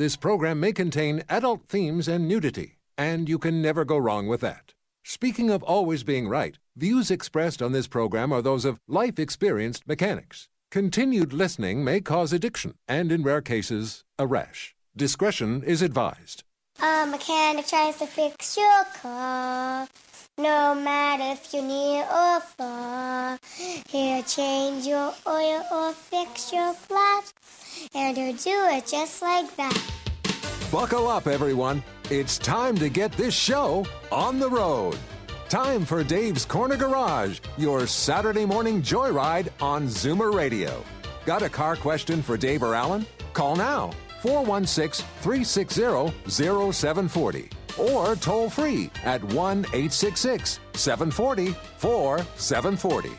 This program may contain adult themes and nudity, and you can never go wrong with that. Speaking of always being right, views expressed on this program are those of life experienced mechanics. Continued listening may cause addiction and, in rare cases, a rash. Discretion is advised. A mechanic tries to fix your car. No matter if you're near or far, he'll change your oil or fix your flat, and he'll do it just like that. Buckle up, everyone. It's time to get this show on the road. Time for Dave's Corner Garage, your Saturday morning joyride on Zoomer Radio. Got a car question for Dave or Alan? Call now 416 360 0740 or toll free at 1 866 740 4740.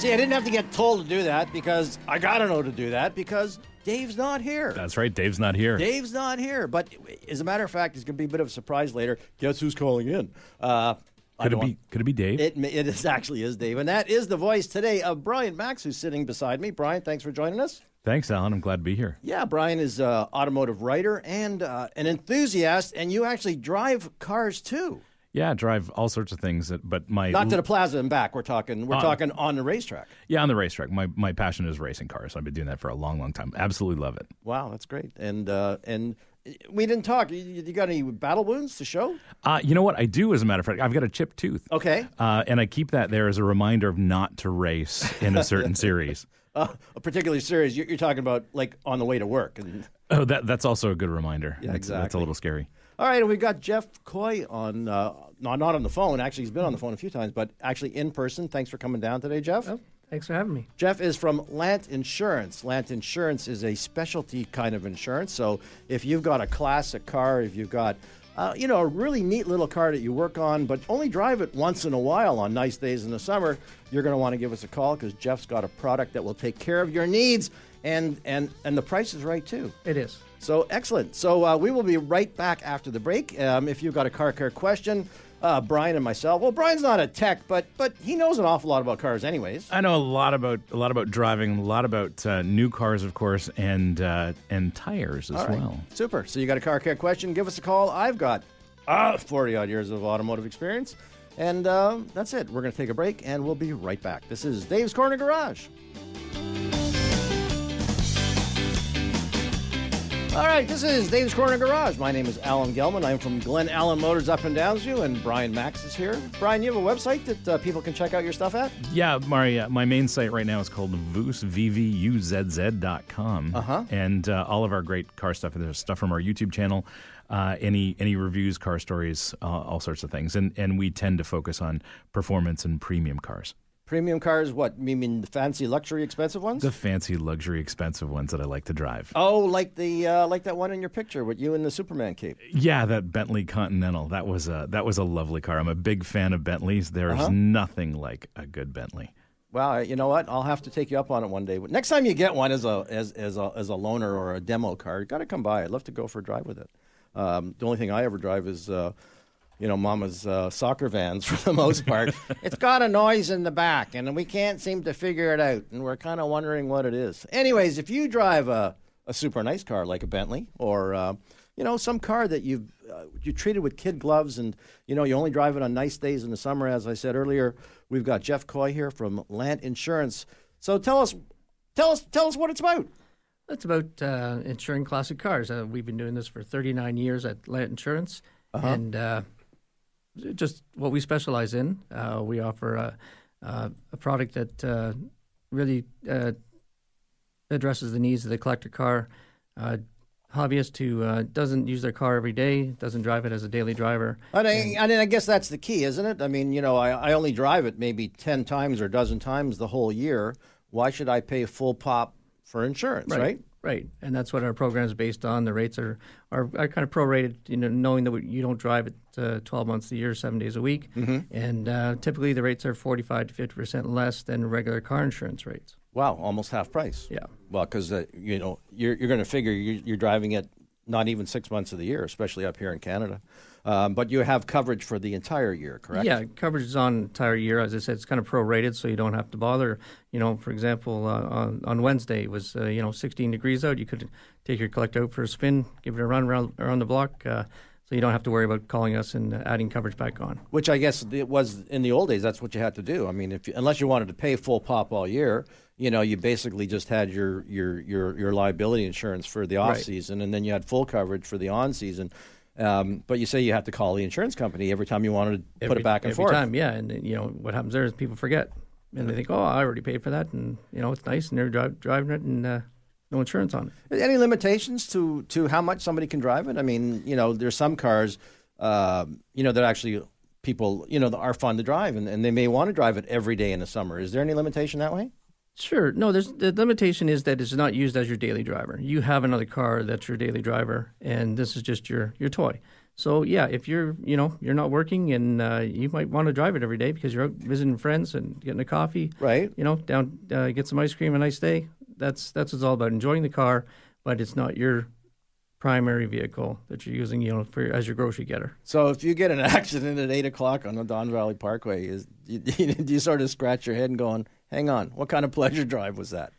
See, I didn't have to get told to do that because I gotta know to do that because Dave's not here. That's right. Dave's not here. Dave's not here. But as a matter of fact, it's gonna be a bit of a surprise later. Guess who's calling in? Uh, could it don't- be? Could it be Dave? It, it is actually is Dave, and that is the voice today of Brian Max, who's sitting beside me. Brian, thanks for joining us. Thanks, Alan. I'm glad to be here. Yeah, Brian is an automotive writer and uh, an enthusiast, and you actually drive cars too. Yeah, I drive all sorts of things, that, but my Not to the plaza and back. We're talking. We're On- talking on the racetrack. yeah on the racetrack. My my passion is racing cars. I've been doing that for a long, long time. Absolutely love it. Wow, that's great. And uh, and we didn't talk. You, you got any battle wounds to show? Uh, you know what I do? As a matter of fact, I've got a chipped tooth. Okay. Uh, and I keep that there as a reminder of not to race in a certain series. Uh, a particularly serious. You're, you're talking about like on the way to work. And Oh, that that's also a good reminder. Yeah, That's- That's a little scary. all right, and we've got Jeff Coy on. Uh, not not on the phone. Actually, he's been on the phone a few times, but actually in person. Thanks for coming down today, Jeff. Thanks for having me. Jeff is from Lant Insurance. Lant Insurance is a specialty kind of insurance. So if you've got a classic car, if you've got uh, you know a really neat little car that you work on, but only drive it once in a while on nice days in the summer, you're going to want to give us a call because Jeff's got a product that will take care of your needs, and and and the price is right too. It is. So excellent. So uh, we will be right back after the break. Um, if you've got a car care question, uh, Brian and myself. Well, Brian's not a tech, but but he knows an awful lot about cars, anyways. I know a lot about a lot about driving, a lot about uh, new cars, of course, and uh, and tires as All right. well. Super. So you got a car care question? Give us a call. I've got uh, 40 odd years of automotive experience. And uh, that's it. We're going to take a break and we'll be right back. This is Dave's Corner Garage. All right, this is Dave's Corner Garage. My name is Alan Gelman. I'm from Glen Allen Motors up in Downsview, and Brian Max is here. Brian, you have a website that uh, people can check out your stuff at? Yeah, my uh, my main site right now is called Voos, V-V-U-Z-Z.com. Uh-huh. And uh, all of our great car stuff. There's stuff from our YouTube channel, uh, any any reviews, car stories, uh, all sorts of things. And and we tend to focus on performance and premium cars. Premium cars, what? You mean the fancy, luxury, expensive ones? The fancy, luxury, expensive ones that I like to drive. oh, like the uh, like that one in your picture with you in the Superman cape. Yeah, that Bentley Continental. That was a that was a lovely car. I'm a big fan of Bentleys. There's Uh-huh. nothing like a good Bentley. Well, you know what? I'll have to take you up on it one day. Next time you get one as a as as a, as a loaner or a demo car, you got to come by. I'd love to go for a drive with it. Um, the only thing I ever drive is, uh, you know, Mama's uh, soccer vans for the most part. it's got a noise in the back, and we can't seem to figure it out, and we're kind of wondering what it is. Anyways, if you drive a a super nice car like a Bentley or uh, you know some car that you've uh, you treated with kid gloves and you know you only drive it on nice days in the summer as i said earlier we've got jeff coy here from lant insurance so tell us tell us tell us what it's about It's about uh, insuring classic cars. Uh, we've been doing this for 39 years at Lant Insurance, and uh, just what we specialize in. Uh, we offer a, uh, a product that uh, really uh, addresses the needs of the collector car. Uh, hobbyist who uh, doesn't use their car every day, doesn't drive it as a daily driver. And I, and I guess that's the key, isn't it? I mean, you know, I, I only drive it maybe 10 times or a dozen times the whole year. Why should I pay full pop for insurance, right? Right, and that's what our program is based on. The rates are, are, are kind of prorated, you know, knowing that we, you don't drive it uh, 12 months a year, seven days a week. Mm-hmm. And uh, typically the rates are 45 to 50% less than regular car insurance rates. Wow, almost half price. Yeah. Well, because uh, you know you're you're going to figure you're, you're driving it not even six months of the year, especially up here in Canada. Um, but you have coverage for the entire year, correct? Yeah, coverage is on entire year. As I said, it's kind of prorated, so you don't have to bother. You know, for example, uh, on, on Wednesday it was uh, you know 16 degrees out. You could take your collector out for a spin, give it a run around around the block. Uh, so you don't have to worry about calling us and adding coverage back on. Which I guess it was in the old days. That's what you had to do. I mean, if you, unless you wanted to pay full pop all year, you know, you basically just had your your your, your liability insurance for the off Right. season, and then you had full coverage for the on season. Um, but you say you have to call the insurance company every time you want to put it back and every forth. Every time, yeah. And you know what happens there is people forget, and they think, "Oh, I already paid for that," and you know it's nice, and they're dri- driving it, and uh, no insurance on it. Any limitations to to how much somebody can drive it? I mean, you know, there's some cars, um, you know, that actually people, you know, are fun to drive, and, and they may want to drive it every day in the summer. Is there any limitation that way? Sure. No, there's the limitation is that it's not used as your daily driver. You have another car that's your daily driver, and this is just your your toy. So yeah, if you're you know you're not working and uh, you might want to drive it every day because you're out visiting friends and getting a coffee, Right. You know, down uh, get some ice cream, a nice day. That's that's what it's all about. Enjoying the car, but it's not your primary vehicle that you're using, you know, for as your grocery getter. So if you get an accident at eight o'clock on the Don Valley Parkway, is you, do you sort of scratch your head and going, "Hang on, what kind of pleasure drive was that?"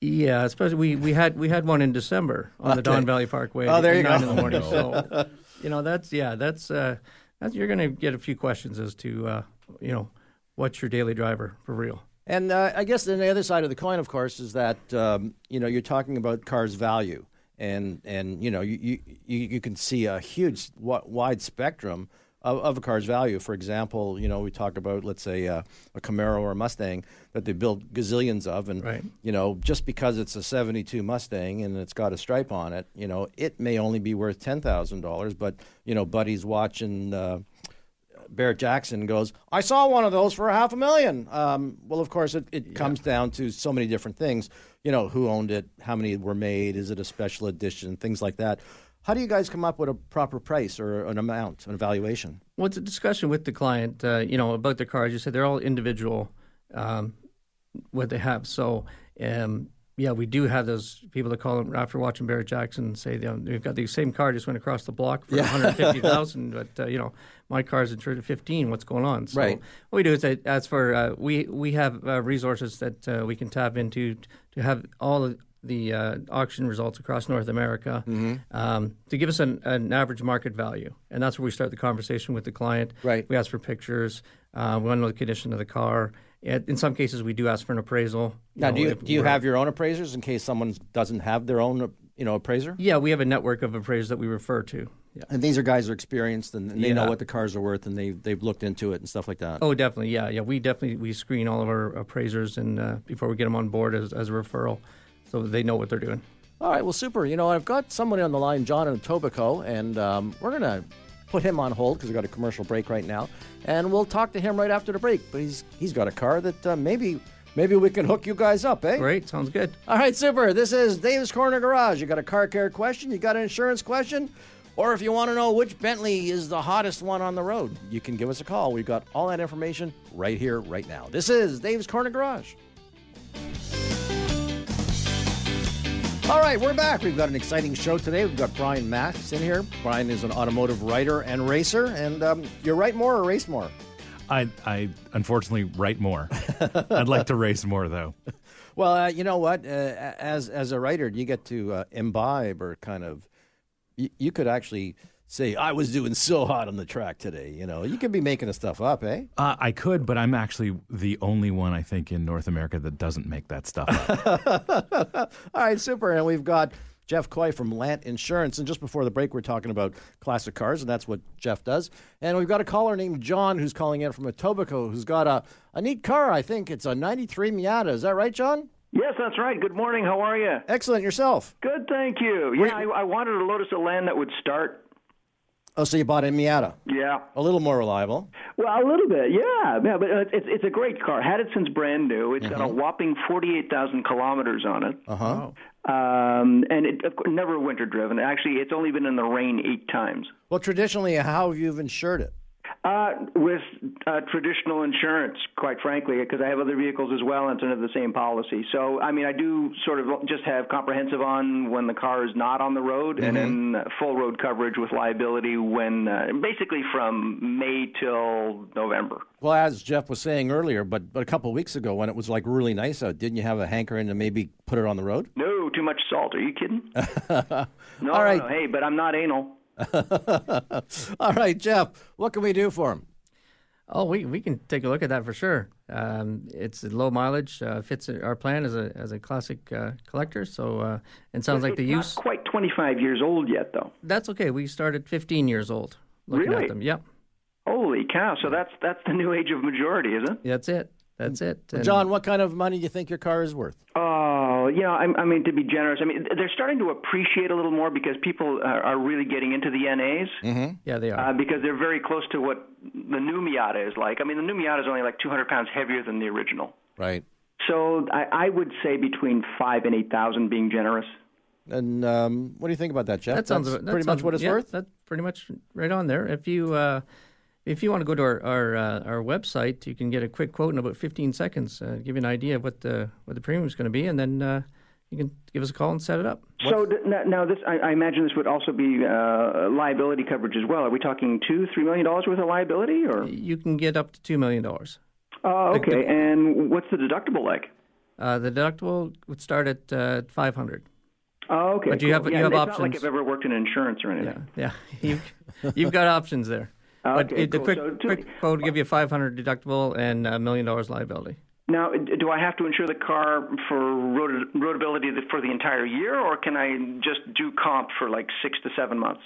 Yeah, especially we, we had we had one in December on the Okay. Don Valley Parkway. Oh, there you nine go. In the morning. So, you know, that's yeah, that's uh, that's you're going to get a few questions as to uh, you know what's your daily driver for real. And uh, I guess then the other side of the coin, of course, is that um, you know you're talking about cars' value, and and you know you, you you can see a huge wide spectrum of, of a car's value. For example, you know we talk about let's say uh, a Camaro or a Mustang that they build gazillions of, and Right. you know just because it's a '72 Mustang and it's got a stripe on it, you know it may only be worth ten thousand dollars, but you know buddies watching. Uh, Barrett Jackson goes, I saw one of those for a half a million. Um, well, of course, it, it comes down to so many different things. You know, who owned it, how many were made, is it a special edition, things like that. How do you guys come up with a proper price or an amount, an evaluation? Well, it's a discussion with the client, uh, you know, about the cars. You said they're all individual, um, what they have. So, um, yeah, we do have those people that call them after watching Barrett Jackson say, you know, we've got the same car just went across the block for 150,000, but uh, you know, my car's insured at 15. What's going on? So Right. What we do is that as for uh, we we have uh, resources that uh, we can tap into to have all of the uh, auction results across North America um, to give us an, an average market value, and that's where we start the conversation with the client. Right. We ask for pictures. Uh, we want to know the condition of the car. In some cases, we do ask for an appraisal. Now, do you, do you have your own appraisers in case someone doesn't have their own, you know, appraiser? Yeah, we have a network of appraisers that we refer to. Yeah. And these are guys who are experienced and, and they know what the cars are worth and they, they've looked into it and stuff like that. Oh, definitely. Yeah, yeah. We definitely we screen all of our appraisers and uh, before we get them on board as, as a referral, so they know what they're doing. All right, well, super. You know, I've got somebody on the line, John in Etobicoke, and um, we're going to put him on hold because we've got a commercial break right now, and we'll talk to him right after the break. But he's he's got a car that uh, maybe maybe we can hook you guys up, eh? Great, sounds good. All right, super. This is Dave's Corner Garage. You got a car care question? You got an insurance question? Or if you want to know which Bentley is the hottest one on the road, you can give us a call. We've got all that information right here, right now. This is Dave's Corner Garage. All right, we're back. We've got an exciting show today. We've got Brian Max in here. Brian is an automotive writer and racer, and um, you write more or race more? I, I unfortunately write more. I'd like to race more, though. Well, uh, you know what? Uh, as as a writer, you get to uh, imbibe or kind of. You, you could actually say, "I was doing so hot on the track today." You know, you could be making the stuff up, eh? Uh, I could, but I'm actually the only one I think in North America that doesn't make that stuff up. All right, super. And we've got Jeff Coy from Lant Insurance. And just before the break, we're talking about classic cars, and that's what Jeff does. And we've got a caller named John who's calling in from Etobicoke who's got a, a neat car. I think it's a '93 Miata. Is that right, John? Yes, that's right. Good morning. How are you? Excellent. Yourself? Good, thank you. Yeah, I, I wanted a Lotus Elan that would start. Oh, so you bought a Miata, Yeah. a little more reliable. Well, a little bit, yeah. Yeah, but uh, it's it's a great car. Had it since brand new. It's got a Mm-hmm. whopping forty-eight thousand kilometers on it. Uh huh. Um, and it of course, never winter driven. Actually, it's only been in the rain eight times. Well, traditionally, how have you insured it? Uh, with uh, traditional insurance, quite frankly, because I have other vehicles as well, and it's under the same policy. So, I mean, I do sort of just have comprehensive on when the car is not on the road, and then full road coverage with liability when uh, basically from May till November. Well, as Jeff was saying earlier, but, but a couple of weeks ago when it was like really nice out, didn't you have a hankering to maybe put it on the road? No, too much salt. Are you kidding? no, All right. no, hey, but I'm not anal. All right, Jeff, what can we do for him? Oh, we, we can take a look at that for sure. Um, it's low mileage, uh, fits our plan as a as a classic uh, collector. So uh, and sounds like the It's use. quite 25 years old yet, though. That's okay. We started 15 years old looking Really? at them. Yep, Holy cow! So that's that's the new age of majority, is it? that's it. That's it. And- John, what kind of money do you think your car is worth? Oh, you know, I, I mean, to be generous, I mean, they're starting to appreciate a little more because people are, are really getting into the NAs yeah, they are. uh, because they're very close to what the new Miata is like. I mean, the new Miata is only like 200 pounds heavier than the original. Right. So I, I would say between five and eight thousand, being generous. And um, what do you think about that, Jeff? that sounds That's that pretty sounds- much what it's yeah, worth. That's pretty much right on there. If you uh, if you want to go to our our, uh, our website, you can get a quick quote in about 15 seconds, uh, give you an idea of what the what the premium is going to be, and then uh, you can give us a call and set it up. So th- now, now this, I, I imagine this would also be uh, liability coverage as well. Are we talking two, three million dollars worth of liability, or? You can get up to two million dollars. Oh, okay. And what's the deductible like? Uh, the deductible would start at uh, 500. Oh, okay. But you cool. have- you have it's Not like options. I've ever worked in insurance or anything. yeah. You, you've got options there. But Okay, the cool. quick, So two- quick quote will give you a 500 deductible and a million dollars liability. Now, do I have to insure the car for road, roadability for the entire year, or can I just do comp for like six to seven months?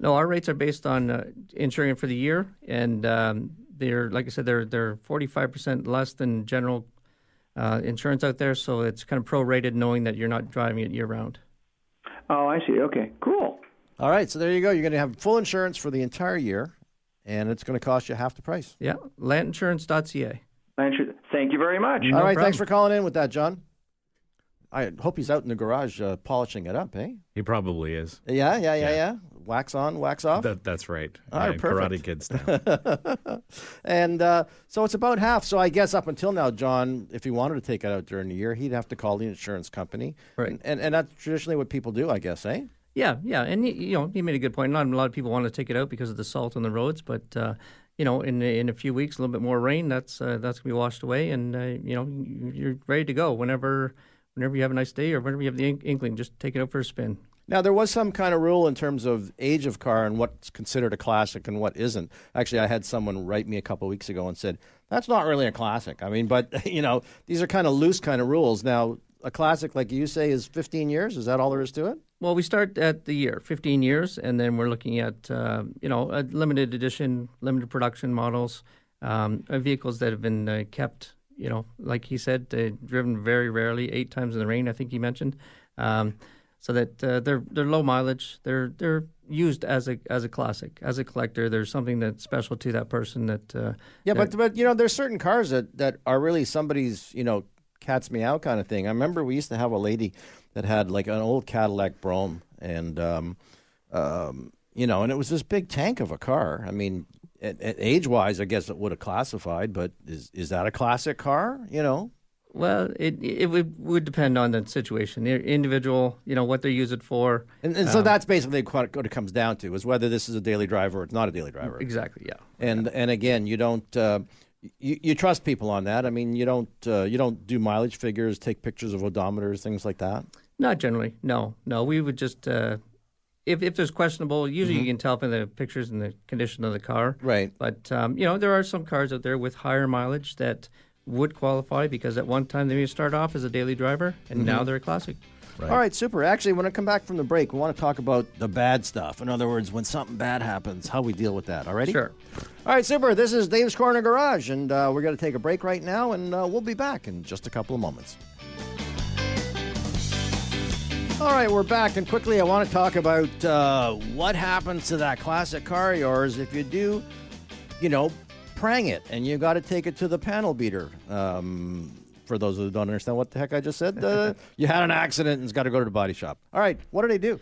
No, our rates are based on uh, insuring for the year, and um, they're like I said, they're they're 45 percent less than general uh, insurance out there. So it's kind of prorated, knowing that you're not driving it year round. Oh, I see. Okay, cool. All right, so there you go. You're going to have full insurance for the entire year, and it's going to cost you half the price. Yeah, lantinsurance.ca. I insure- Thank you very much. All right, thanks problem. for calling in with that, John. I hope he's out in the garage uh, polishing it up, eh? He probably is. Yeah, yeah, yeah, yeah. Yeah. Wax on, wax off. That, that's right. All right, Yeah, perfect. Karate Kid style. and uh, so it's about half. So I guess up until now, John, if he wanted to take it out during the year, he'd have to call the insurance company. Right. And, and, and that's traditionally what people do, I guess, eh? Yeah, yeah, and you know, he made a good point. Not a lot of people want to take it out because of the salt on the roads, but uh, you know, in in a few weeks, a little bit more rain, that's uh, that's gonna be washed away, and uh, you know, you're ready to go whenever whenever you have a nice day or whenever you have the ink- inkling, just take it out for a spin. Now, there was some kind of rule in terms of age of car and what's considered a classic and what isn't. Actually, I had someone write me a couple weeks ago and said, that's not really a classic. I mean, but, you know, these are kind of loose kind of rules. Now, a classic, like you say, is 15 years. Is that all there is to it? Well, we start at the year, 15 years, and then we're looking at uh, you know a limited edition, limited production models, um, uh, vehicles that have been uh, kept, you know, like he said, uh, driven very rarely, eight times in the rain. I think he mentioned, um, so that uh, they're they're low mileage. They're they're used as a as a classic, as a collector. There's something that's special to that person that. Uh, Yeah, that- but, but, you know, there's certain cars that, that are really somebody's, you know, cat's me out kind of thing. I remember we used to have a lady that had like an old Cadillac Brougham and, um, um, you know, and it was this big tank of a car. I mean, age wise, I guess it would have classified, but is is that a classic car? You know, well, it it would, would depend on the situation, the individual, you know, what they use it for. and, and so that's basically what what it comes down to is whether this is a daily driver or it's not a daily driver. Exactly, yeah. And and again, you don't. Uh, you, you trust people on that. I mean, you don't uh, you don't do mileage figures, take pictures of odometers, things like that. Not generally. No, no. We would just uh, if if there's questionable. Usually, you can tell from the pictures and the condition of the car. Right. But um, you know, there are some cars out there with higher mileage that would qualify because at one time they may start off as a daily driver and now they're a classic. All right, super. Actually, when I come back from the break, we want to talk about the bad stuff. In other words, when something bad happens, how we deal with that. All righty? Sure. All right, super. This is Dave's Corner Garage, and uh, we're going to take a break right now, and uh, we'll be back in just a couple of moments. All right, we're back, and quickly, I want to talk about uh, what happens to that classic car of yours if you do, you know, prang it, and you got to take it to the panel beater. Um, for those who don't understand what the heck I just said, uh, you had an accident and it's got to go to the body shop. All right, what do they do?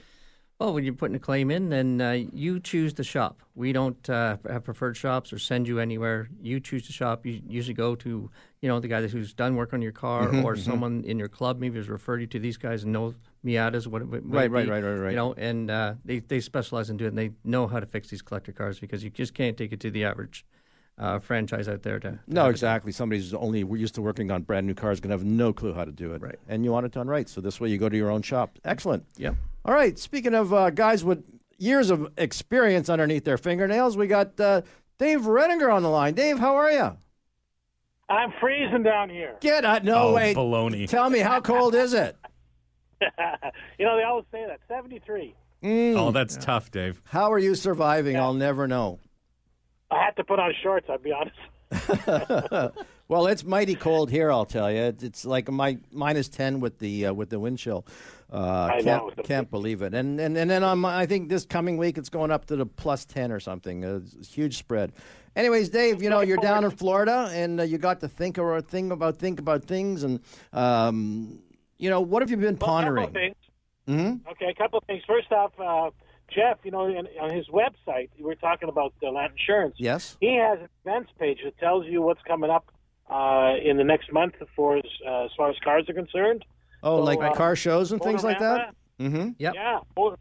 Well, when you're putting a claim in, then uh, you choose the shop. We don't uh, have preferred shops or send you anywhere. You choose the shop. You usually go to, you know, the guy who's done work on your car Mm-hmm, or someone in your club maybe has referred you to these guys and know Miatas, what it might Right, right, be, right, right, right. You know, and uh, they, they specialize in doing it. And they know how to fix these collector cars because you just can't take it to the average uh, franchise out there to. to No, have it exactly. Somebody's who's only used to working on brand new cars going to have no clue how to do it. Right. And you want it done right. So this way you go to your own shop. Excellent. Yep. All right. Speaking of uh, guys with years of experience underneath their fingernails, we got uh, Dave Redinger on the line. Dave, how are you? I'm freezing down here. Get out. No, Oh, wait. baloney. Tell me, how cold is it? you know, they always say that. 73. Oh, that's tough, Dave. How are you surviving? I'll never know. I had to put on shorts, I'll be honest. Well, it's mighty cold here. I'll tell you. It's, it's like my minus ten with the uh, with the wind chill. Uh, I can't know. can't believe it. And and and then on my, I think this coming week it's going up to the plus ten or something. A huge spread. Anyways, Dave, you know you're down in Florida and uh, you got to think or think about think about things and um, you know what have you been Well, pondering? A couple of things. Okay, a couple of things. First off, uh, Jeff, you know, in, on his website, we're talking about uh, Lant insurance. Yes. He has an events page that tells you what's coming up uh, in the next month for as, uh, as far as cars are concerned. Oh, So, like uh, car shows and things like that. Mm-hmm. Yep. Yeah, Motor-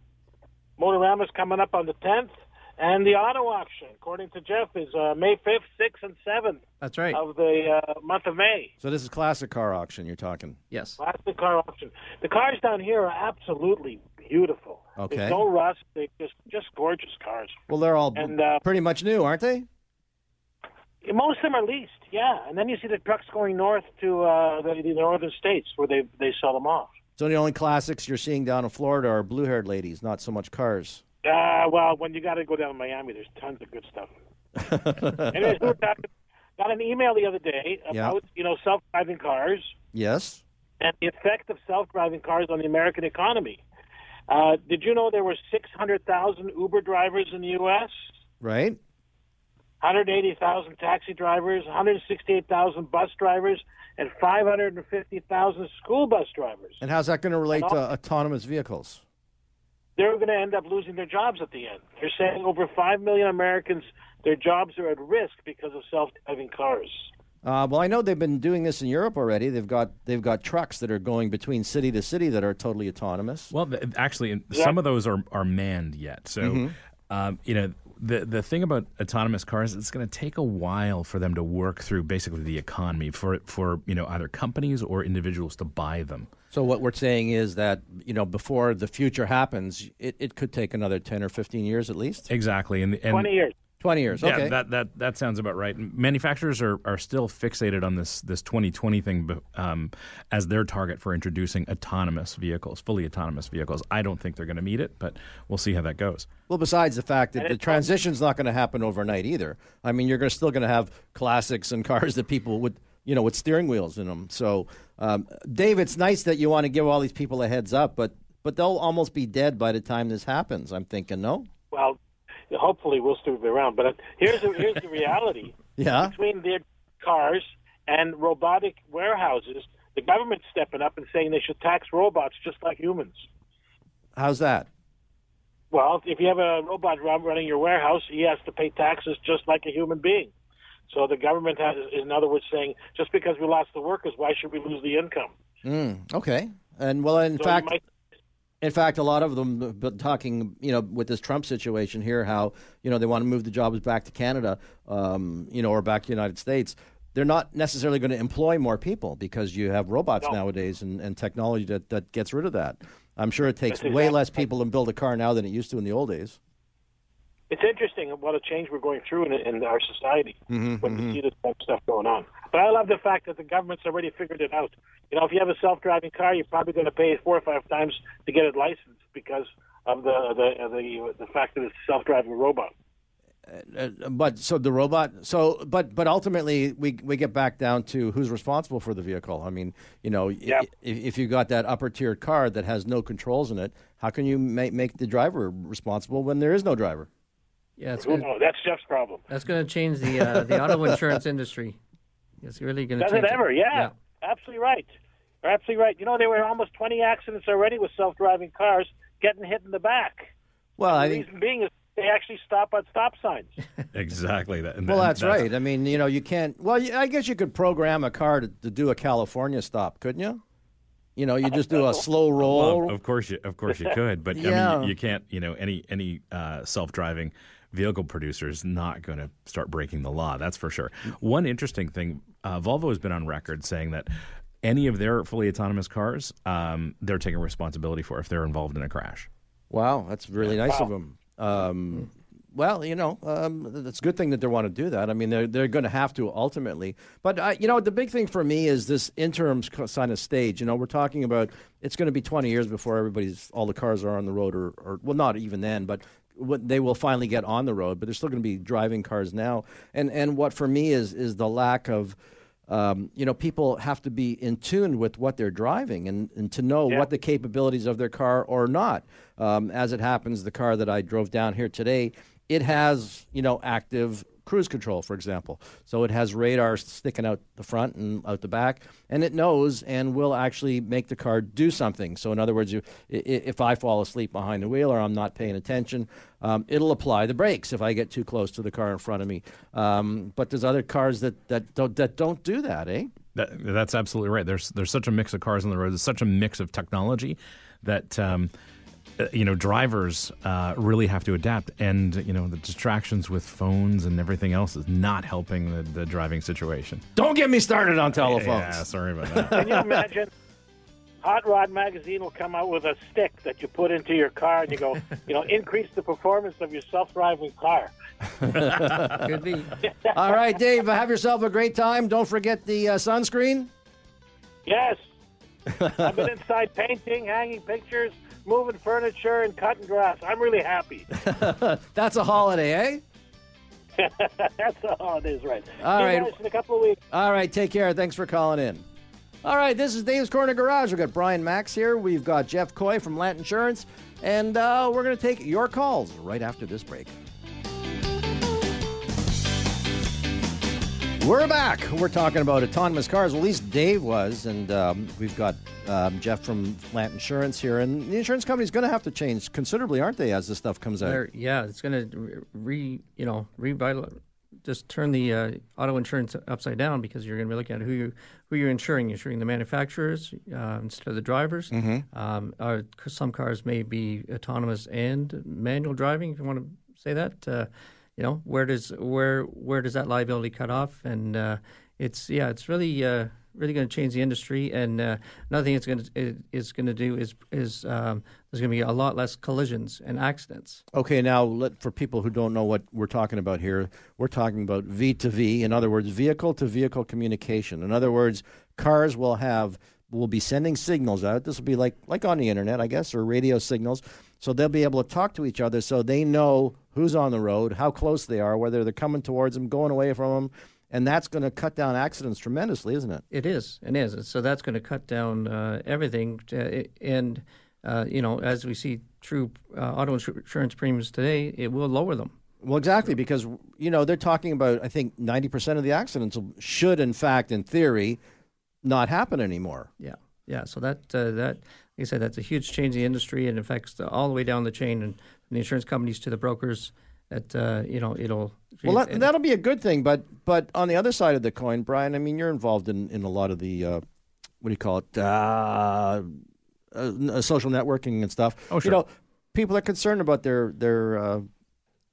Motorama's coming up on the 10th. And the auto auction, according to Jeff, is uh, May 5th, 6th, and 7th That's right. of the uh, month of May. So this is classic car auction you're talking. Yes. Classic car auction. The cars down here are absolutely beautiful. Okay. There's no rust. They just just gorgeous cars. Well, they're all And, uh, pretty much new, aren't they? Most of them are leased, yeah. And then you see the trucks going north to uh, the, the northern states where they they sell them off. So the only classics you're seeing down in Florida are blue-haired ladies, not so much cars. Uh, well, when you got to go down to Miami, there's tons of good stuff. Anyways, we were got an email the other day Yeah. about you know self-driving cars Yes. and the effect of self-driving cars on the American economy. Uh, did you know there were 600,000 Uber drivers in the U.S.? Right. 180,000 taxi drivers, 168,000 bus drivers, and 550,000 school bus drivers. And how's that going to relate And to autonomous vehicles? They're going to end up losing their jobs at the end. They're saying over 5 million Americans, their jobs are at risk because of self-driving cars. Uh, well, I know they've been doing this in Europe already. They've got they've got trucks that are going between city to city that are totally autonomous. Well, th- actually, some of those are, are manned yet. So, um, you know, the the thing about autonomous cars, it's going to take a while for them to work through basically the economy for for you know either companies or individuals to buy them. So what we're saying is that you know before the future happens, it, it could take another ten or fifteen years at least. Exactly, and, and 20 years. Twenty years. Yeah, Okay. that, that that sounds about right. Manufacturers are, are still fixated on this this 2020 thing um, as their target for introducing autonomous vehicles, fully autonomous vehicles. I don't think they're going to meet it, but we'll see how that goes. Well, besides the fact that the it's- transition's not going to happen overnight either. I mean, you're gonna, still going to have classics and cars that people would, you know, with steering wheels in them. So, um, Dave, it's nice that you want to give all these people a heads up, but but they'll almost be dead by the time this happens. I'm thinking, no. Well, hopefully we'll still be around. But uh, here's the, here's the reality. Yeah. between their cars and robotic warehouses, the government's stepping up and saying they should tax robots just like humans. How's that? Well, if you have a robot running your warehouse, he has to pay taxes just like a human being. So the government has, in other words, saying just because we lost the workers, why should we lose the income? Mm, okay. And well, in So fact, might- In fact, a lot of them have been talking, you know, with this Trump situation here, how you know they want to move the jobs back to Canada, um, you know, or back to the United States. They're not necessarily going to employ more people because you have robots No. nowadays and, and technology that, that gets rid of that. I'm sure it takes That's way less people to build a car now than it used to in the old days. It's interesting what a change we're going through in, in our society Mm-hmm, when we see this type of stuff going on. But I love the fact that the government's already figured it out. You know, if you have a self-driving car, you're probably going to pay four or five times to get it licensed because of the the the, the fact that it's a self-driving robot. uh, but so the robot. So, but but ultimately, we we get back down to who's responsible for the vehicle. I mean, you know, if, if you got that upper tiered car that has no controls in it, how can you make make the driver responsible when there is no driver? Yeah, it's gonna, no, that's Jeff's problem. that's going to change the uh, the auto insurance industry. It's really going to Does change it ever? Yeah, yeah. absolutely right. You're absolutely right. You know, there were almost 20 accidents already with self-driving cars getting hit in the back. Well, I the think reason being is they actually stop at stop signs. Exactly. That, and Well, that- that's, right. I mean, you know, you can't. Well, I guess you could program a car to, to do a California stop, couldn't you? You know, you just do a slow roll. Well, of course, you, of course you could, but I mean, you, you can't. You know, any any uh, self-driving vehicle producer is not going to start breaking the law. That's for sure. One interesting thing: uh, Volvo has been on record saying that any of their fully autonomous cars, um, they're taking responsibility for if they're involved in a crash. Wow, that's really nice of them. Um, well, you know, um, it's a good thing that they want to do that. I mean, they're they're going to have to ultimately. But uh, you know, the big thing for me is this interim kind of stage. You know, we're talking about it's going to be 20 years before everybody's all the cars are on the road, or, or well, not even then, but what they will finally get on the road. But they're still going to be driving cars now. And and what for me is is the lack of um, you know, people have to be in tune with what they're driving and, and to know what the capabilities of their car or not. Um, as it happens, the car that I drove down here today, it has, you know, active cruise control, for example. So it has radar sticking out the front and out the back, and it knows and will actually make the car do something. So, in other words, you, if I fall asleep behind the wheel or I'm not paying attention, um, it'll apply the brakes if I get too close to the car in front of me. Um, but there's other cars that, that, don't, that don't do that, eh? That, that's absolutely right. There's there's such a mix of cars on the road. There's such a mix of technology that um, you know drivers uh, really have to adapt. And you know the distractions with phones and everything else is not helping the, the driving situation. Don't get me started on telephones. Yeah, sorry about that. Can you imagine? Hot Rod magazine will come out with a stick that you put into your car, and you go, you know, increase the performance of your self-driving car. Could be. All right, Dave, have yourself a great time. Don't forget the uh, sunscreen. Yes, I've been inside painting, hanging pictures, moving furniture, and cutting grass. I'm really happy. That's a holiday, eh? That's it is, right? All right. in a couple of weeks. All right, take care. Thanks for calling in. All right, this is Dave's Corner Garage. We've got Brian Max here. We've got Jeff Coy from Lant Insurance. And uh, we're going to take your calls right after this break. We're back. We're talking about autonomous cars. Well, at least Dave was, and um, we've got um, Jeff from Lant Insurance here. And the insurance company's going to have to change considerably, aren't they, as this stuff comes out? They're- yeah, it's going to re, you know revitalize, just turn the uh, auto insurance upside down because you're going to be looking at who you who you're insuring. You're insuring the manufacturers uh, instead of the drivers. Um, uh, some cars may be autonomous and manual driving, if you want to say that. Uh, you know, where does where where does that liability cut off? And uh, it's yeah, it's really. Uh, Really going to change the industry, and uh, another thing it's going to it, is going to do is is um, there's going to be a lot less collisions and accidents. Okay, now let, for people who don't know what we're talking about here, we're talking about V to V. In other words, vehicle to vehicle communication. In other words, cars will have will be sending signals out. This will be like like on the internet, I guess, or radio signals. So they'll be able to talk to each other, so they know who's on the road, how close they are, whether they're coming towards them, going away from them, and that's going to cut down accidents tremendously, isn't it? It is, it is. So that's going to cut down uh, everything. To, and uh, you know, as we see true uh, auto insur- insurance premiums today, it will lower them. Well, exactly, because you know they're talking about. I think ninety percent of the accidents should, in fact, in theory, not happen anymore. Yeah, yeah. So that uh, that, like I said, that's a huge change in the industry and affects the, all the way down the chain, and from the insurance companies to the brokers. That uh, you know, it'll. Well, that, that'll be a good thing, but but on the other side of the coin, Brian, I mean, you're involved in, in a lot of the uh, what do you call it, uh, uh, social networking and stuff. Oh, sure. You know, people are concerned about their their uh,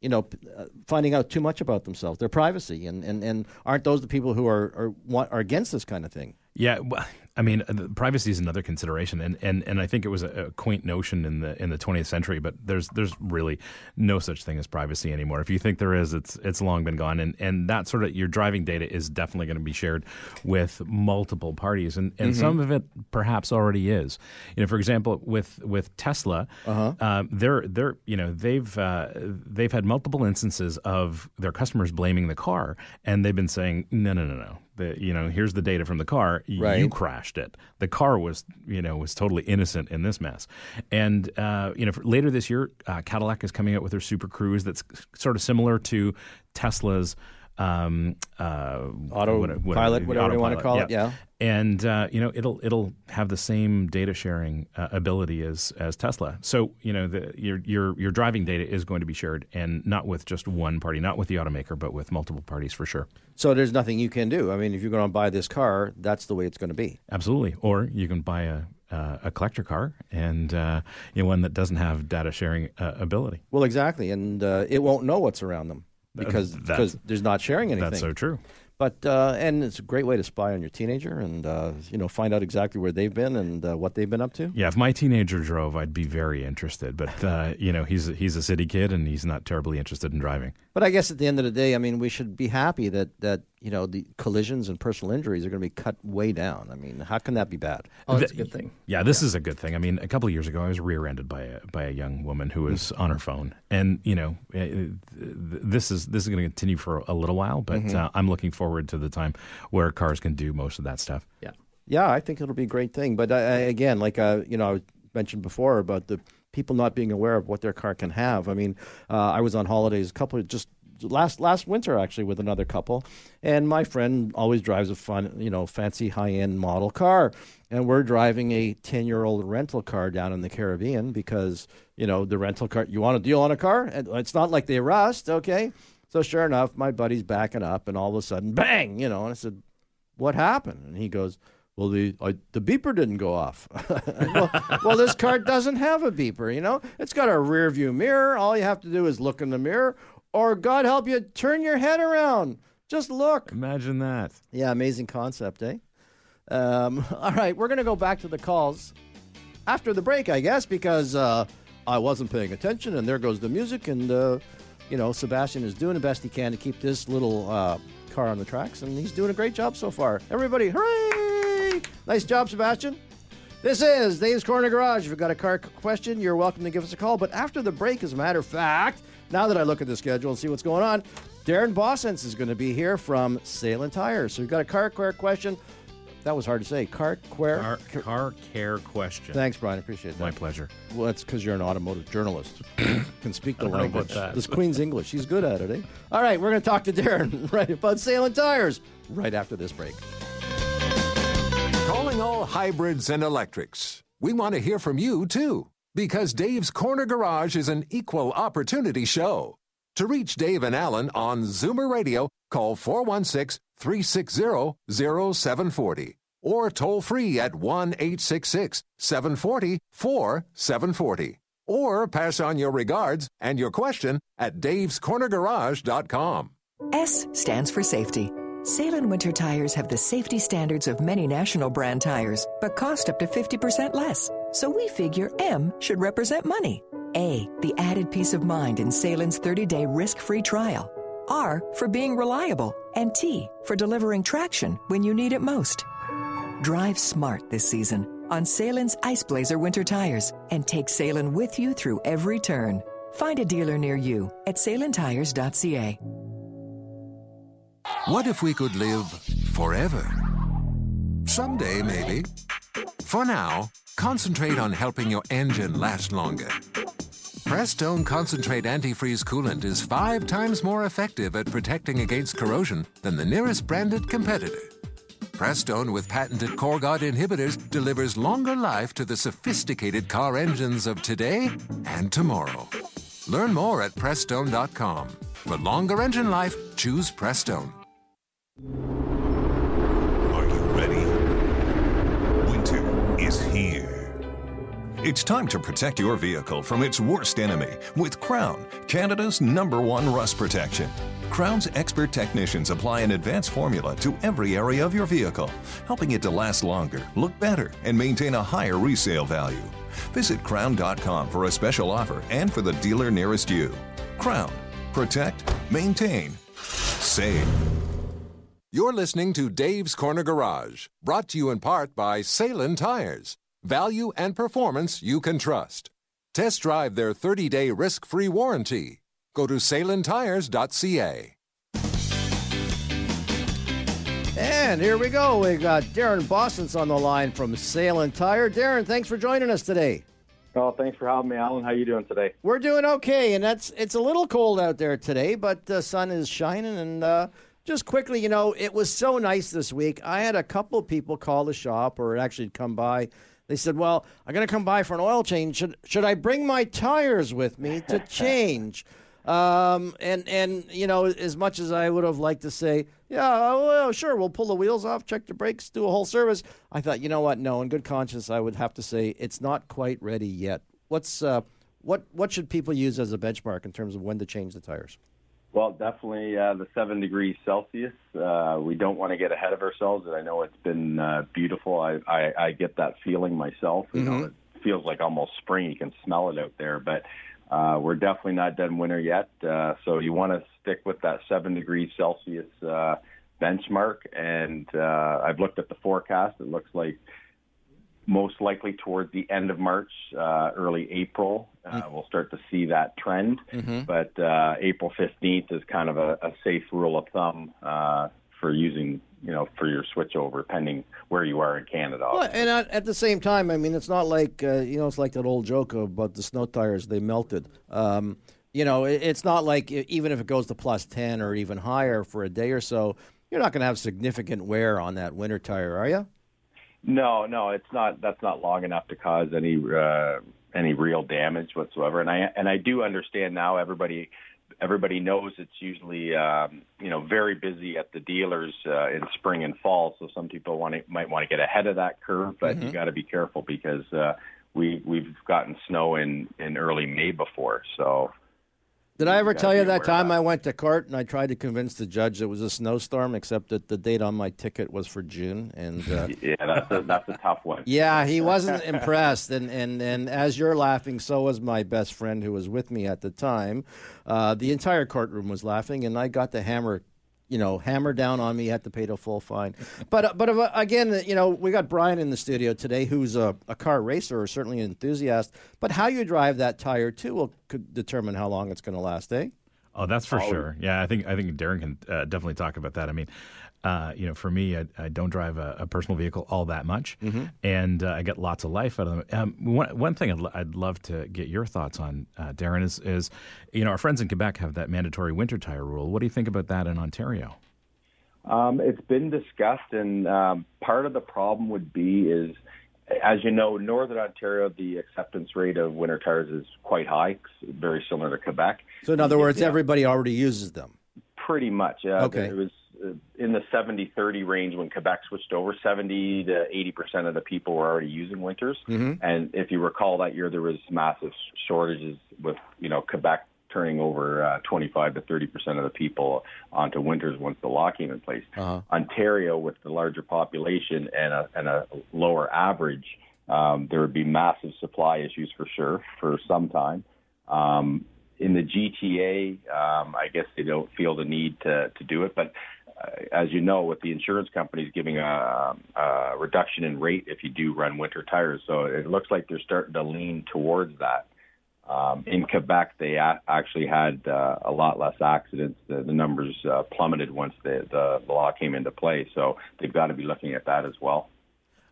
you know p- uh, finding out too much about themselves, their privacy, and, and, and aren't those the people who are are want, are against this kind of thing? Yeah, well, I mean, uh, privacy is another consideration, and, and, and I think it was a, a, quaint notion in the in the 20th century. But there's there's really no such thing as privacy anymore. If you think there is, it's it's long been gone. And and that sort of your driving data is definitely going to be shared with multiple parties, and, and mm-hmm. some of it perhaps already is. You know, for example, with with Tesla, uh-huh. uh, they're they're you know they've uh, they've had multiple instances of their customers blaming the car, and they've been saying no no no no the you know here's the data from the car right. you crashed it the car was you know was totally innocent in this mess and uh, you know later this year uh, Cadillac is coming out with their Super Cruise that's sort of similar to Tesla's um, uh, auto what, pilot, whatever you want to call yeah. it. Yeah, and uh, you know it'll it'll have the same data sharing uh, ability as as Tesla. So you know the, your your your driving data is going to be shared, and not with just one party, not with the automaker, but with multiple parties for sure. So there's nothing you can do. I mean, if you're going to buy this car, that's the way it's going to be. Absolutely, or you can buy a uh, a collector car and uh, you know, one that doesn't have data sharing uh, ability. Well, exactly, and uh, it won't know what's around them because because there's not sharing anything. That's so true. But uh, and it's a great way to spy on your teenager and uh, you know find out exactly where they've been and uh, what they've been up to. Yeah, if my teenager drove, I'd be very interested. But uh, you know, he's he's a city kid and he's not terribly interested in driving. But I guess at the end of the day, I mean, we should be happy that that you know the collisions and personal injuries are going to be cut way down. I mean, how can that be bad? Oh, that's a good thing. Yeah, this yeah. is a good thing. I mean, a couple of years ago, I was rear-ended by a by a young woman who was on her phone, and you know, eh, this is this is going to continue for a little while. But mm-hmm. uh, I'm looking forward to the time where cars can do most of that stuff. Yeah, yeah, I think it'll be a great thing. But uh, again, like uh, you know, I mentioned before about the people not being aware of what their car can have. I mean, uh, I was on holidays a couple just last last winter actually with another couple, and my friend always drives a fun, you know, fancy high end model car, and we're driving a ten year old rental car down in the Caribbean because you know the rental car. You want a deal on a car? It's not like they rust, okay? So sure enough, my buddy's backing up, and all of a sudden, bang! You know, and I said, "What happened?" And he goes, "Well, the I, the beeper didn't go off." well, well, this car doesn't have a beeper. You know, it's got a rear view mirror. All you have to do is look in the mirror, or God help you, turn your head around. Just look. Imagine that. Yeah, amazing concept, eh? Um, all right, we're gonna go back to the calls after the break, I guess, because uh, I wasn't paying attention, and there goes the music, and. Uh, you know, Sebastian is doing the best he can to keep this little uh, car on the tracks, and he's doing a great job so far. Everybody, hooray! Nice job, Sebastian. This is Dave's Corner Garage. If you've got a car question, you're welcome to give us a call. But after the break, as a matter of fact, now that I look at the schedule and see what's going on, Darren Bossense is going to be here from Sailun Tire. So you've got a car care question, that was hard to say. Car, care. car, car care question. Thanks, Brian. Appreciate that. My pleasure. Well, that's because you're an automotive journalist. Can speak the language. This Queen's English. He's good at it, eh? All right, we're going to talk to Darren right about Sailun Tires right after this break. All hybrids and electrics. We want to hear from you, too, because Dave's Corner Garage is an equal opportunity show. To reach Dave and Alan on Zoomer Radio, call 416 360 0740 or toll free at 1 866 740 4740 or pass on your regards and your question at davescornergarage.com. S stands for safety. Sailun winter tires have the safety standards of many national brand tires, but cost up to 50% less. So we figure M should represent money. A, the added peace of mind in Sailun's 30 day risk free trial. R for being reliable, and T for delivering traction when you need it most. Drive smart this season on Sailun's Ice Blazer winter tires and take Sailun with you through every turn. Find a dealer near you at sailuntires.ca. What if we could live forever? Someday, maybe. For now, concentrate on helping your engine last longer. Prestone Concentrate Antifreeze Coolant is five times more effective at protecting against corrosion than the nearest branded competitor. Prestone with patented Corguard inhibitors delivers longer life to the sophisticated car engines of today and tomorrow. Learn more at Prestone.com. For longer engine life, choose Prestone. Are you ready? Winter is here. It's time to protect your vehicle from its worst enemy with Crown, Canada's number one rust protection. Crown's expert technicians apply an advanced formula to every area of your vehicle, helping it to last longer, look better, and maintain a higher resale value. Visit crown.com for a special offer and for the dealer nearest you. Crown. Protect, maintain, save. You're listening to Dave's Corner Garage, brought to you in part by Sailun Tires. Value and performance you can trust. Test drive their 30 day risk free warranty. Go to sailuntires.ca. And here we go. We got Darren Boston's on the line from Sailun Tire. Darren, thanks for joining us today. Oh, thanks for having me, Alan. How are you doing today? We're doing okay, and that's it's a little cold out there today, but the sun is shining. And uh, just quickly, you know, it was so nice this week. I had a couple of people call the shop or actually come by. They said, "Well, I'm going to come by for an oil change. Should should I bring my tires with me to change?" Um, and and you know, as much as I would have liked to say, yeah, well, sure, we'll pull the wheels off, check the brakes, do a whole service. I thought, you know what? No, in good conscience, I would have to say it's not quite ready yet. What's uh, what what should people use as a benchmark in terms of when to change the tires? Well, definitely uh, the seven degrees Celsius. Uh, we don't want to get ahead of ourselves, and I know it's been uh, beautiful. I, I, I get that feeling myself. You know, it feels like almost spring. You can smell it out there, but uh, we're definitely not done winter yet. Uh, so you want to stick with that seven degrees Celsius uh, benchmark. And uh, I've looked at the forecast. It looks like most likely towards the end of March, uh, early April, uh, we'll start to see that trend. But uh, April 15th is kind of a, a safe rule of thumb uh, for using, you know, for your switchover, pending where you are in Canada. Well, and at, at the same time, I mean, it's not like uh, you know, it's like that old joke about the snow tires they melted. Um, you know, it's not like even if it goes to plus ten or even higher for a day or so, you're not going to have significant wear on that winter tire, are you? No, no, it's not. That's not long enough to cause any uh, any real damage whatsoever. And I and I do understand now. Everybody everybody knows it's usually um, you know very busy at the dealers uh, in spring and fall. So some people want to might want to get ahead of that curve, but you got to be careful because uh, we we've gotten snow in in early May before. So Did I ever tell you that time. I went to court and I tried to convince the judge it was a snowstorm, except that the date on my ticket was for June, and uh, yeah, that's a, that's a tough one. Yeah, he wasn't impressed, and, and and as you're laughing, so was my best friend who was with me at the time. Uh, the entire courtroom was laughing, and I got the hammer, you know, hammer down on me. Had to pay the full fine. But but uh, again, you know, we got Brian in the studio today, who's a, a car racer or certainly an enthusiast. But how you drive that tire too will could determine how long it's going to last, eh? Oh, that's for sure. Yeah, I think I think Darren can uh, definitely talk about that. I mean, uh, you know, for me, I, I don't drive a, a personal vehicle all that much, and uh, I get lots of life out of them. Um, one, one thing I'd, lo- I'd love to get your thoughts on, uh, Darren, is is you know our friends in Quebec have that mandatory winter tire rule. What do you think about that in Ontario? Um, it's been discussed, and um, part of the problem would be is, as you know, Northern Ontario, the acceptance rate of winter tires is quite high, very similar to Quebec. So in other words, everybody already uses them. Pretty much. Uh, Okay. It was in the 70-30 range when Quebec switched over. 70 to 80 percent of the people were already using winters. And if you recall that year, there was massive shortages with you know Quebec turning over uh, 25 to 30 percent of the people onto winters once the law came in place. Ontario, with the larger population and a, and a lower average, um, there would be massive supply issues for sure for some time. Um, in the GTA, um, I guess they don't feel the need to, to do it. But as you know, with the insurance companies giving a, a reduction in rate if you do run winter tires, so it looks like they're starting to lean towards that. Um, in Quebec, they a- actually had uh, a lot less accidents. The, the numbers uh, plummeted once the, the law came into play. So they've got to be looking at that as well.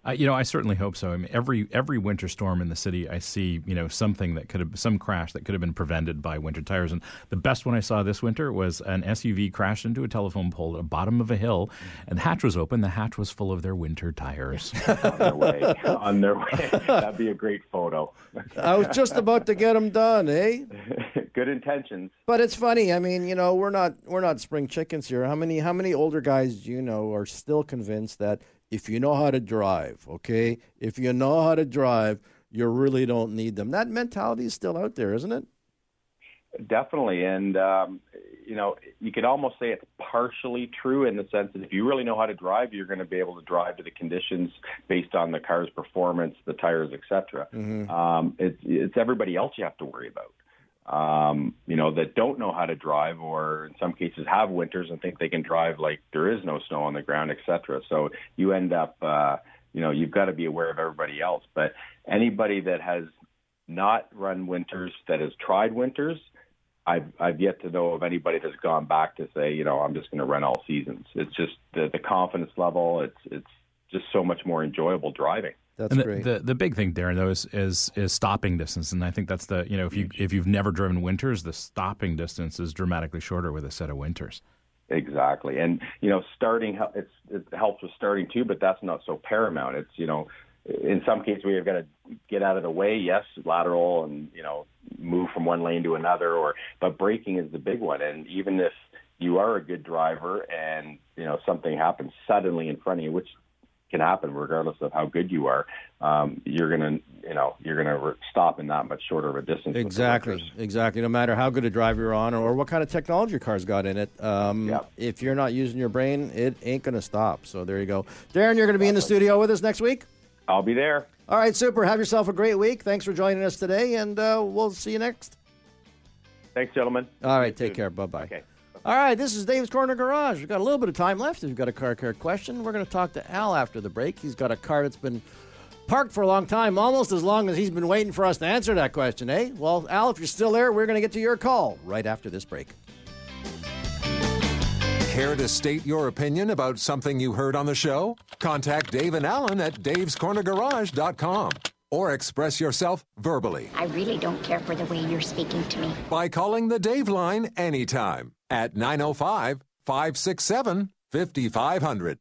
Uh, you know, I certainly hope so. I mean, every every winter storm in the city, I see you know something that could have some crash that could have been prevented by winter tires. And the best one I saw this winter was an SUV crashed into a telephone pole at the bottom of a hill, and the hatch was open. The hatch was full of their winter tires. on their way. on their way. That'd be a great photo. I was just about to get them done, eh? Good intentions. But it's funny. I mean, you know, we're not we're not spring chickens here. How many how many older guys do you know are still convinced that if you know how to drive, okay, if you know how to drive, you really don't need them. That mentality is still out there, isn't it? Definitely, and um, you know, you could almost say it's partially true in the sense that if you really know how to drive, you're going to be able to drive to the conditions based on the car's performance, the tires, etc. Mm-hmm. Um, it's it's everybody else you have to worry about. Um, you know, that don't know how to drive, or in some cases have winters and think they can drive like there is no snow on the ground, etc. So you end up, uh, you know, you've got to be aware of everybody else. But anybody that has not run winters, that has tried winters, I've I've yet to know of anybody that's gone back to say, you know, I'm just going to run all seasons. It's just the the confidence level. It's it's just so much more enjoyable driving. That's and the, great. The, the big thing, Darren, though, is, is is stopping distance, and I think that's the you know if you if you've never driven winters, the stopping distance is dramatically shorter with a set of winters. Exactly, and you know, starting hel- it's it helps with starting too, but that's not so paramount. It's you know, in some cases we've got to get out of the way. Yes, lateral and you know, move from one lane to another, or but braking is the big one. And even if you are a good driver and you know something happens suddenly in front of you, which can happen regardless of how good you are, um, you're gonna you know you're gonna re- stop in that much shorter of a distance. Exactly, exactly. No matter how good a driver you're on or what kind of technology your car's got in it, um, Yeah. if you're not using your brain, it ain't going to stop. So there you go. Darren, you're going to be in the studio with us next week? I'll be there. All right, super. Have yourself a great week. Thanks for joining us today, and uh, we'll see you next. Thanks, gentlemen. All right, take care. Bye bye. Okay. All right, this is Dave's Corner Garage. We've got a little bit of time left. If you've got a car care question, we're going to talk to Al after the break. He's got a car that's been parked for a long time, almost as long as he's been waiting for us to answer that question, eh? Well, Al, if you're still there, we're going to get to your call right after this break. Care to state your opinion about something you heard on the show? Contact Dave and Allen at davescornergarage.com or express yourself verbally I really don't care for the way you're speaking to me. by calling the Dave line anytime at 905 567 5500.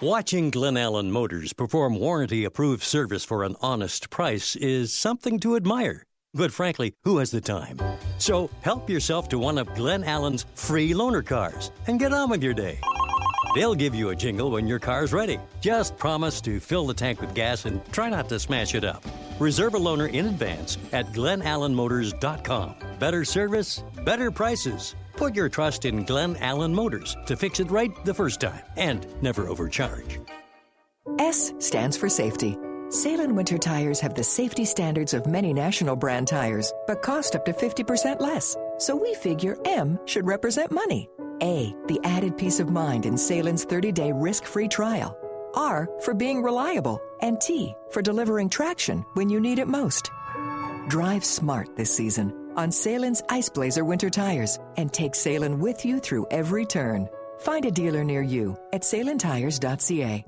Watching Glen Allen Motors perform warranty approved service for an honest price is something to admire. But frankly, who has the time? So help yourself to one of Glen Allen's free loaner cars and get on with your day. They'll give you a jingle when your car's ready. Just promise to fill the tank with gas and try not to smash it up. Reserve a loaner in advance at glenallenmotors.com. Better service, better prices. Put your trust in Glen Allen Motors to fix it right the first time and never overcharge. S stands for safety. Sailun winter tires have the safety standards of many national brand tires, but cost up to 50% less. So we figure M should represent money. A, the added peace of mind in Sailun's 30 day risk free trial. R, for being reliable. And T, for delivering traction when you need it most. Drive smart this season on Sailun's Ice Blazer winter tires and take Salen with you through every turn. Find a dealer near you at sailuntires.ca.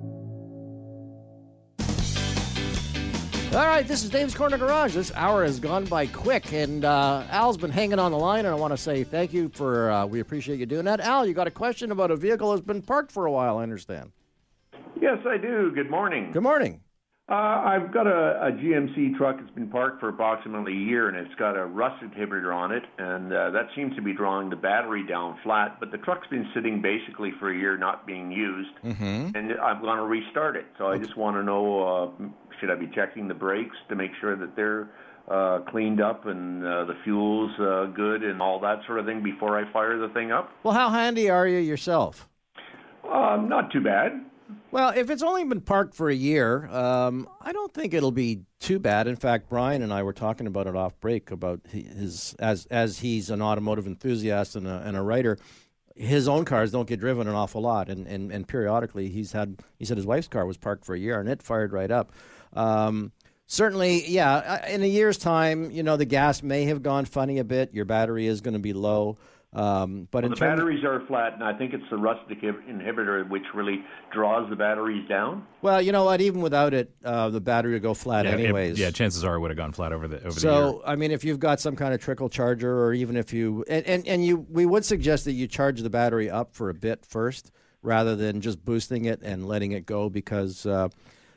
All right, this is Dave's Corner Garage. This hour has gone by quick, and uh, Al's been hanging on the line, and I want to say thank you for, uh, we appreciate you doing that. Al, you got a question about a vehicle that's been parked for a while, I understand. Yes, I do. Good morning. Good morning. Uh, I've got a, a GMC truck that's been parked for approximately a year, and it's got a rust inhibitor on it, and uh, that seems to be drawing the battery down flat. But the truck's been sitting basically for a year, not being used, Mm-hmm. and I'm going to restart it. So I just want to know: uh, should I be checking the brakes to make sure that they're uh, cleaned up and uh, the fuel's uh, good and all that sort of thing before I fire the thing up? Well, how handy are you yourself? Um, not too bad. Well, if it's only been parked for a year, um, I don't think it'll be too bad. In fact, Brian and I were talking about it off break about his as as he's an automotive enthusiast and a, and a writer. His own cars don't get driven an awful lot, and, and, and periodically he's had. He said his wife's car was parked for a year and it fired right up. Um, certainly, yeah. uh, In a year's time, you know, the gas may have gone funny a bit. Your battery is going to be low. Um, but Well, in the terms batteries are flat, and I think it's the rustic inhibitor which really draws the batteries down. well, you know what? Even without it, uh, the battery would go flat yeah, it- anyways. yeah, chances are it would have gone flat over the over the year. So, I mean, if you've got some kind of trickle charger, or even if you and, and, and you, we would suggest that you charge the battery up for a bit first, rather than just boosting it and letting it go, because uh,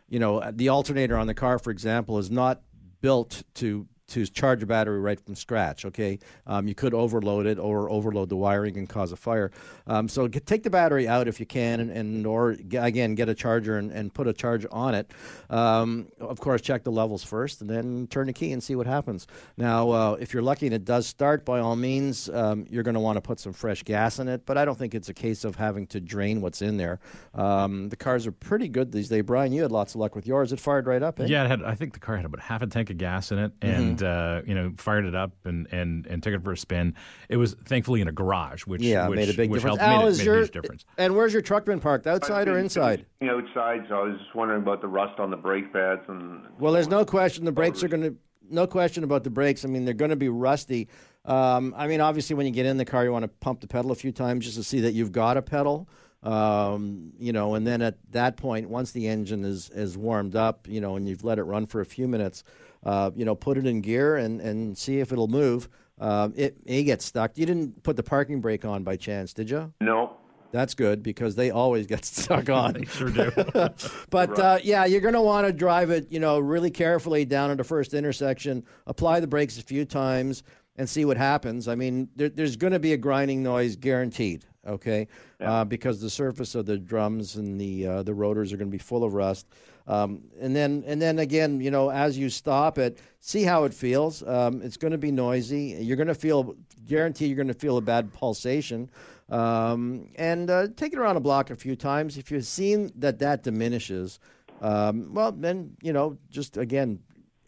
you know the alternator on the car, for example, is not built to to charge a battery right from scratch. Okay, um, you could overload it or overload the wiring and cause a fire. Um, so get, take the battery out if you can, and, and or g- again get a charger and, and put a charge on it. Um, of course, check the levels first, and then turn the key and see what happens. Now, uh, if you're lucky and it does start, by all means, um, you're going to want to put some fresh gas in it. But I don't think it's a case of having to drain what's in there. Um, the cars are pretty good these days. Brian, you had lots of luck with yours. It fired right up. Eh? Yeah, it had. I think the car had about half a tank of gas in it, and uh, you know, fired it up and, and, and took it for a spin. It was thankfully in a garage, which yeah, which, made a big which difference. helped Al, made, is made your, a huge difference. And where's your truck been parked? Outside or inside? Outside, so I was just wondering about the rust on the brake pads and Well, there's no question the brakes are going to. No question about the brakes. I mean, they're going to be rusty. Um, I mean, obviously, when you get in the car, you want to pump the pedal a few times just to see that you've got a pedal. Um, you know, and then at that point, once the engine is is warmed up, you know, and you've let it run for a few minutes, uh, you know, put it in gear and and see if it'll move. Um, it may get stuck. You didn't put the parking brake on by chance, did you? no. That's good because they always get stuck on. They sure do. but uh, yeah, you're going to want to drive it, you know, really carefully down at the first intersection. Apply the brakes a few times and see what happens. I mean, there, there's going to be a grinding noise guaranteed. Okay, uh, because the surface of the drums and the uh, the rotors are going to be full of rust. Um, and then and then again, you know, as you stop it, see how it feels. Um, it's going to be noisy. You're going to feel, guarantee, you're going to feel a bad pulsation. Um, and uh, take it around a block a few times. If you've seen that that diminishes, um, well, then you know, just again,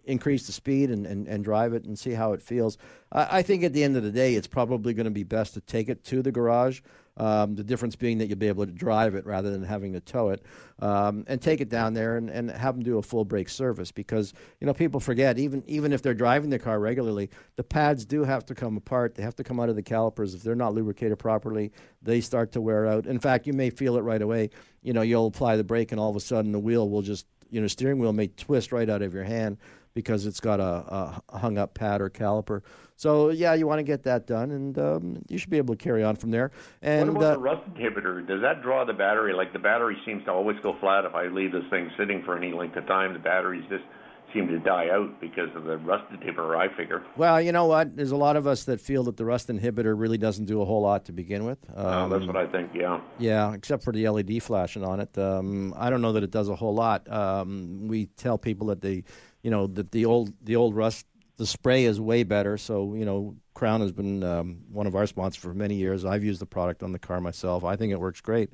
increase the speed and, and, and drive it and see how it feels. I, I think at the end of the day, it's probably going to be best to take it to the garage. Um, the difference being that you'll be able to drive it rather than having to tow it, um, and take it down there and, and have them do a full brake service because you know people forget even even if they're driving the car regularly, the pads do have to come apart. They have to come out of the calipers if they're not lubricated properly. They start to wear out. In fact, you may feel it right away. You know, you'll apply the brake and all of a sudden the wheel will just you know steering wheel may twist right out of your hand because it's got a, a hung up pad or caliper. So yeah, you want to get that done, and um, you should be able to carry on from there. And what about uh, the rust inhibitor? Does that draw the battery? Like the battery seems to always go flat if I leave this thing sitting for any length of time. The batteries just seem to die out because of the rust inhibitor. I figure. well, you know what? There's a lot of us that feel that the rust inhibitor really doesn't do a whole lot to begin with. That's Um, what I think. Yeah. Yeah, except for the LED flashing on it. Um, I don't know that it does a whole lot. Um, we tell people that the, you know, that the old the old rust the spray is way better. So you know, Krown has been um, one of our sponsors for many years. I've used the product on the car myself. I think it works great.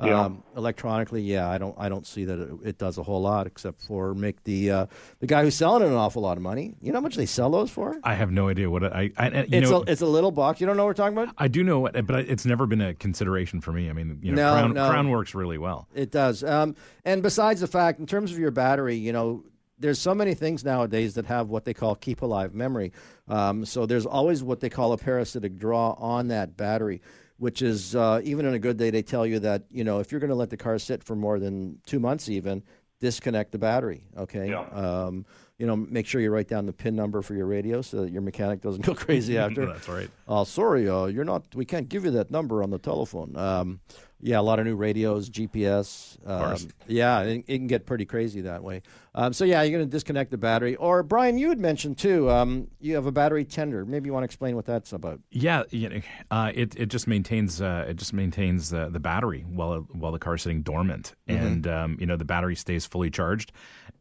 Yeah. Um, electronically, yeah, I don't I don't see that it, it does a whole lot except for make the uh, the guy who's selling it an awful lot of money. You know how much they sell those for? I have no idea what I. I you It's know, a, it's a little box. You don't know what we're talking about? I do know what, but it's never been a consideration for me. I mean, you know, No, Krown, no. Krown works really well. It does. Um, and besides the fact, in terms of your battery, you know, there's so many things nowadays that have what they call keep alive memory. Um, so there's always what they call a parasitic draw on that battery, which is uh, even on a good day, they tell you that, you know, if you're going to let the car sit for more than two months, even, disconnect the battery. Okay. Um, you know, make sure you write down the pin number for your radio so that your mechanic doesn't go crazy after. That's right. Oh, sorry, uh, you're not. We can't give you that number on the telephone. Um, yeah, a lot of new radios, GPS. Um, yeah, it, it can get pretty crazy that way. Um, so yeah, you're going to disconnect the battery. Or Brian, you had mentioned too. Um, you have a battery tender. Maybe you want to explain what that's about. Yeah, you know, uh, it it just maintains uh, it just maintains uh, the battery while while the car's sitting dormant, Mhm. and um, you know the battery stays fully charged,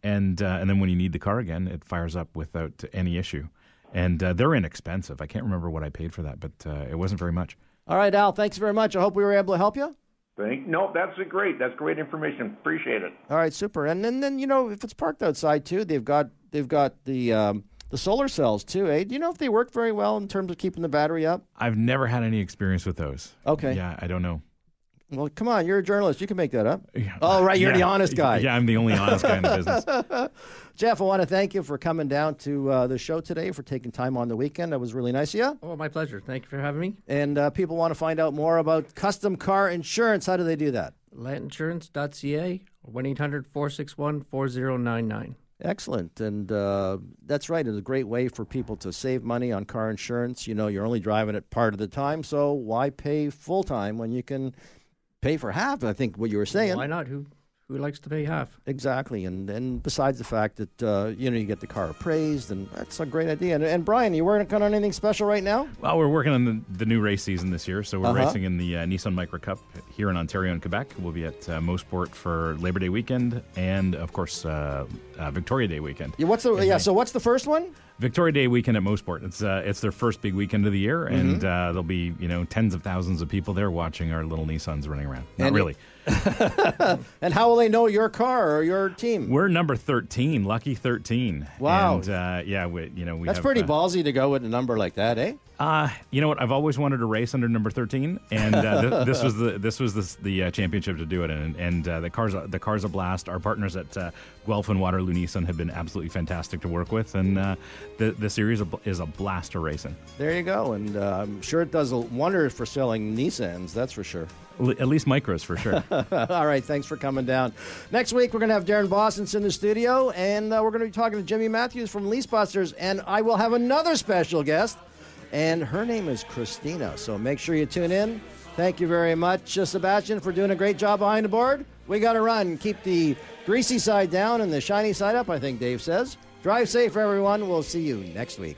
and uh, and then when you need the car again, it fires up without any issue, and uh, they're inexpensive. I can't remember what I paid for that, but uh, it wasn't very much. All right, Al. Thanks very much. I hope we were able to help you. Thank. No, that's a great. That's great information. Appreciate it. All right, super. And then, then you know, if it's parked outside too, they've got they've got the um, the solar cells too. Eh? Do you know if they work very well in terms of keeping the battery up? I've never had any experience with those. Okay. Yeah, I don't know. Well, come on, you're a journalist. You can make that up. Oh, right, you're the honest guy. Yeah, I'm the only honest guy in the business. Jeff, I want to thank you for coming down to uh, the show today, for taking time on the weekend. That was really nice of you. Oh, my pleasure. Thank you for having me. And uh, people want to find out more about custom car insurance. How do they do that? Lantinsurance.ca or 1 800 461 4099. Excellent. And uh, that's right. It's a great way for people to save money on car insurance. You know, you're only driving it part of the time, so why pay full time when you can pay for half? I think what you were saying. Why not? Who who likes to pay half? Exactly, and and besides the fact that uh, you know you get the car appraised, and that's a great idea. And, and Brian, you working on anything special right now? Well, we're working on the, the new race season this year, so we're Uh-huh. racing in the uh, Nissan Micra Cup here in Ontario and Quebec. We'll be at uh, Mosport for Labor Day weekend, and of course uh, uh, Victoria Day weekend. Yeah, what's the yeah? So what's the first one? Victoria Day weekend at Mosport. It's uh, it's their first big weekend of the year, Mm-hmm. and uh, there'll be you know tens of thousands of people there watching our little Nissans running around. Not And- really. And how will they know your car or your team? We're number thirteen, lucky thirteen. Wow. And, uh, yeah, we, you know we. That's have, pretty uh, ballsy to go with a number like that, eh? Uh, you know what? I've always wanted to race under number thirteen, and uh, th- this was the this was the, the uh, championship to do it. And and uh, the cars the cars a blast. Our partners at uh, Guelph and Waterloo Nissan have been absolutely fantastic to work with, and uh, the the series is a blast to race in. There you go, and uh, I'm sure it does a wonder for selling Nissans. That's for sure. L- At least micros for sure. All right, thanks for coming down. Next week, we're going to have Darren Boston in the studio, and uh, we're going to be talking to Jimmy Matthews from Leasebusters, and I will have another special guest, and her name is Christina. So make sure you tune in. Thank you very much, uh, Sebastian, for doing a great job behind the board. We got to run. Keep the greasy side down and the shiny side up, I think Dave says. Drive safe, everyone. We'll see you next week.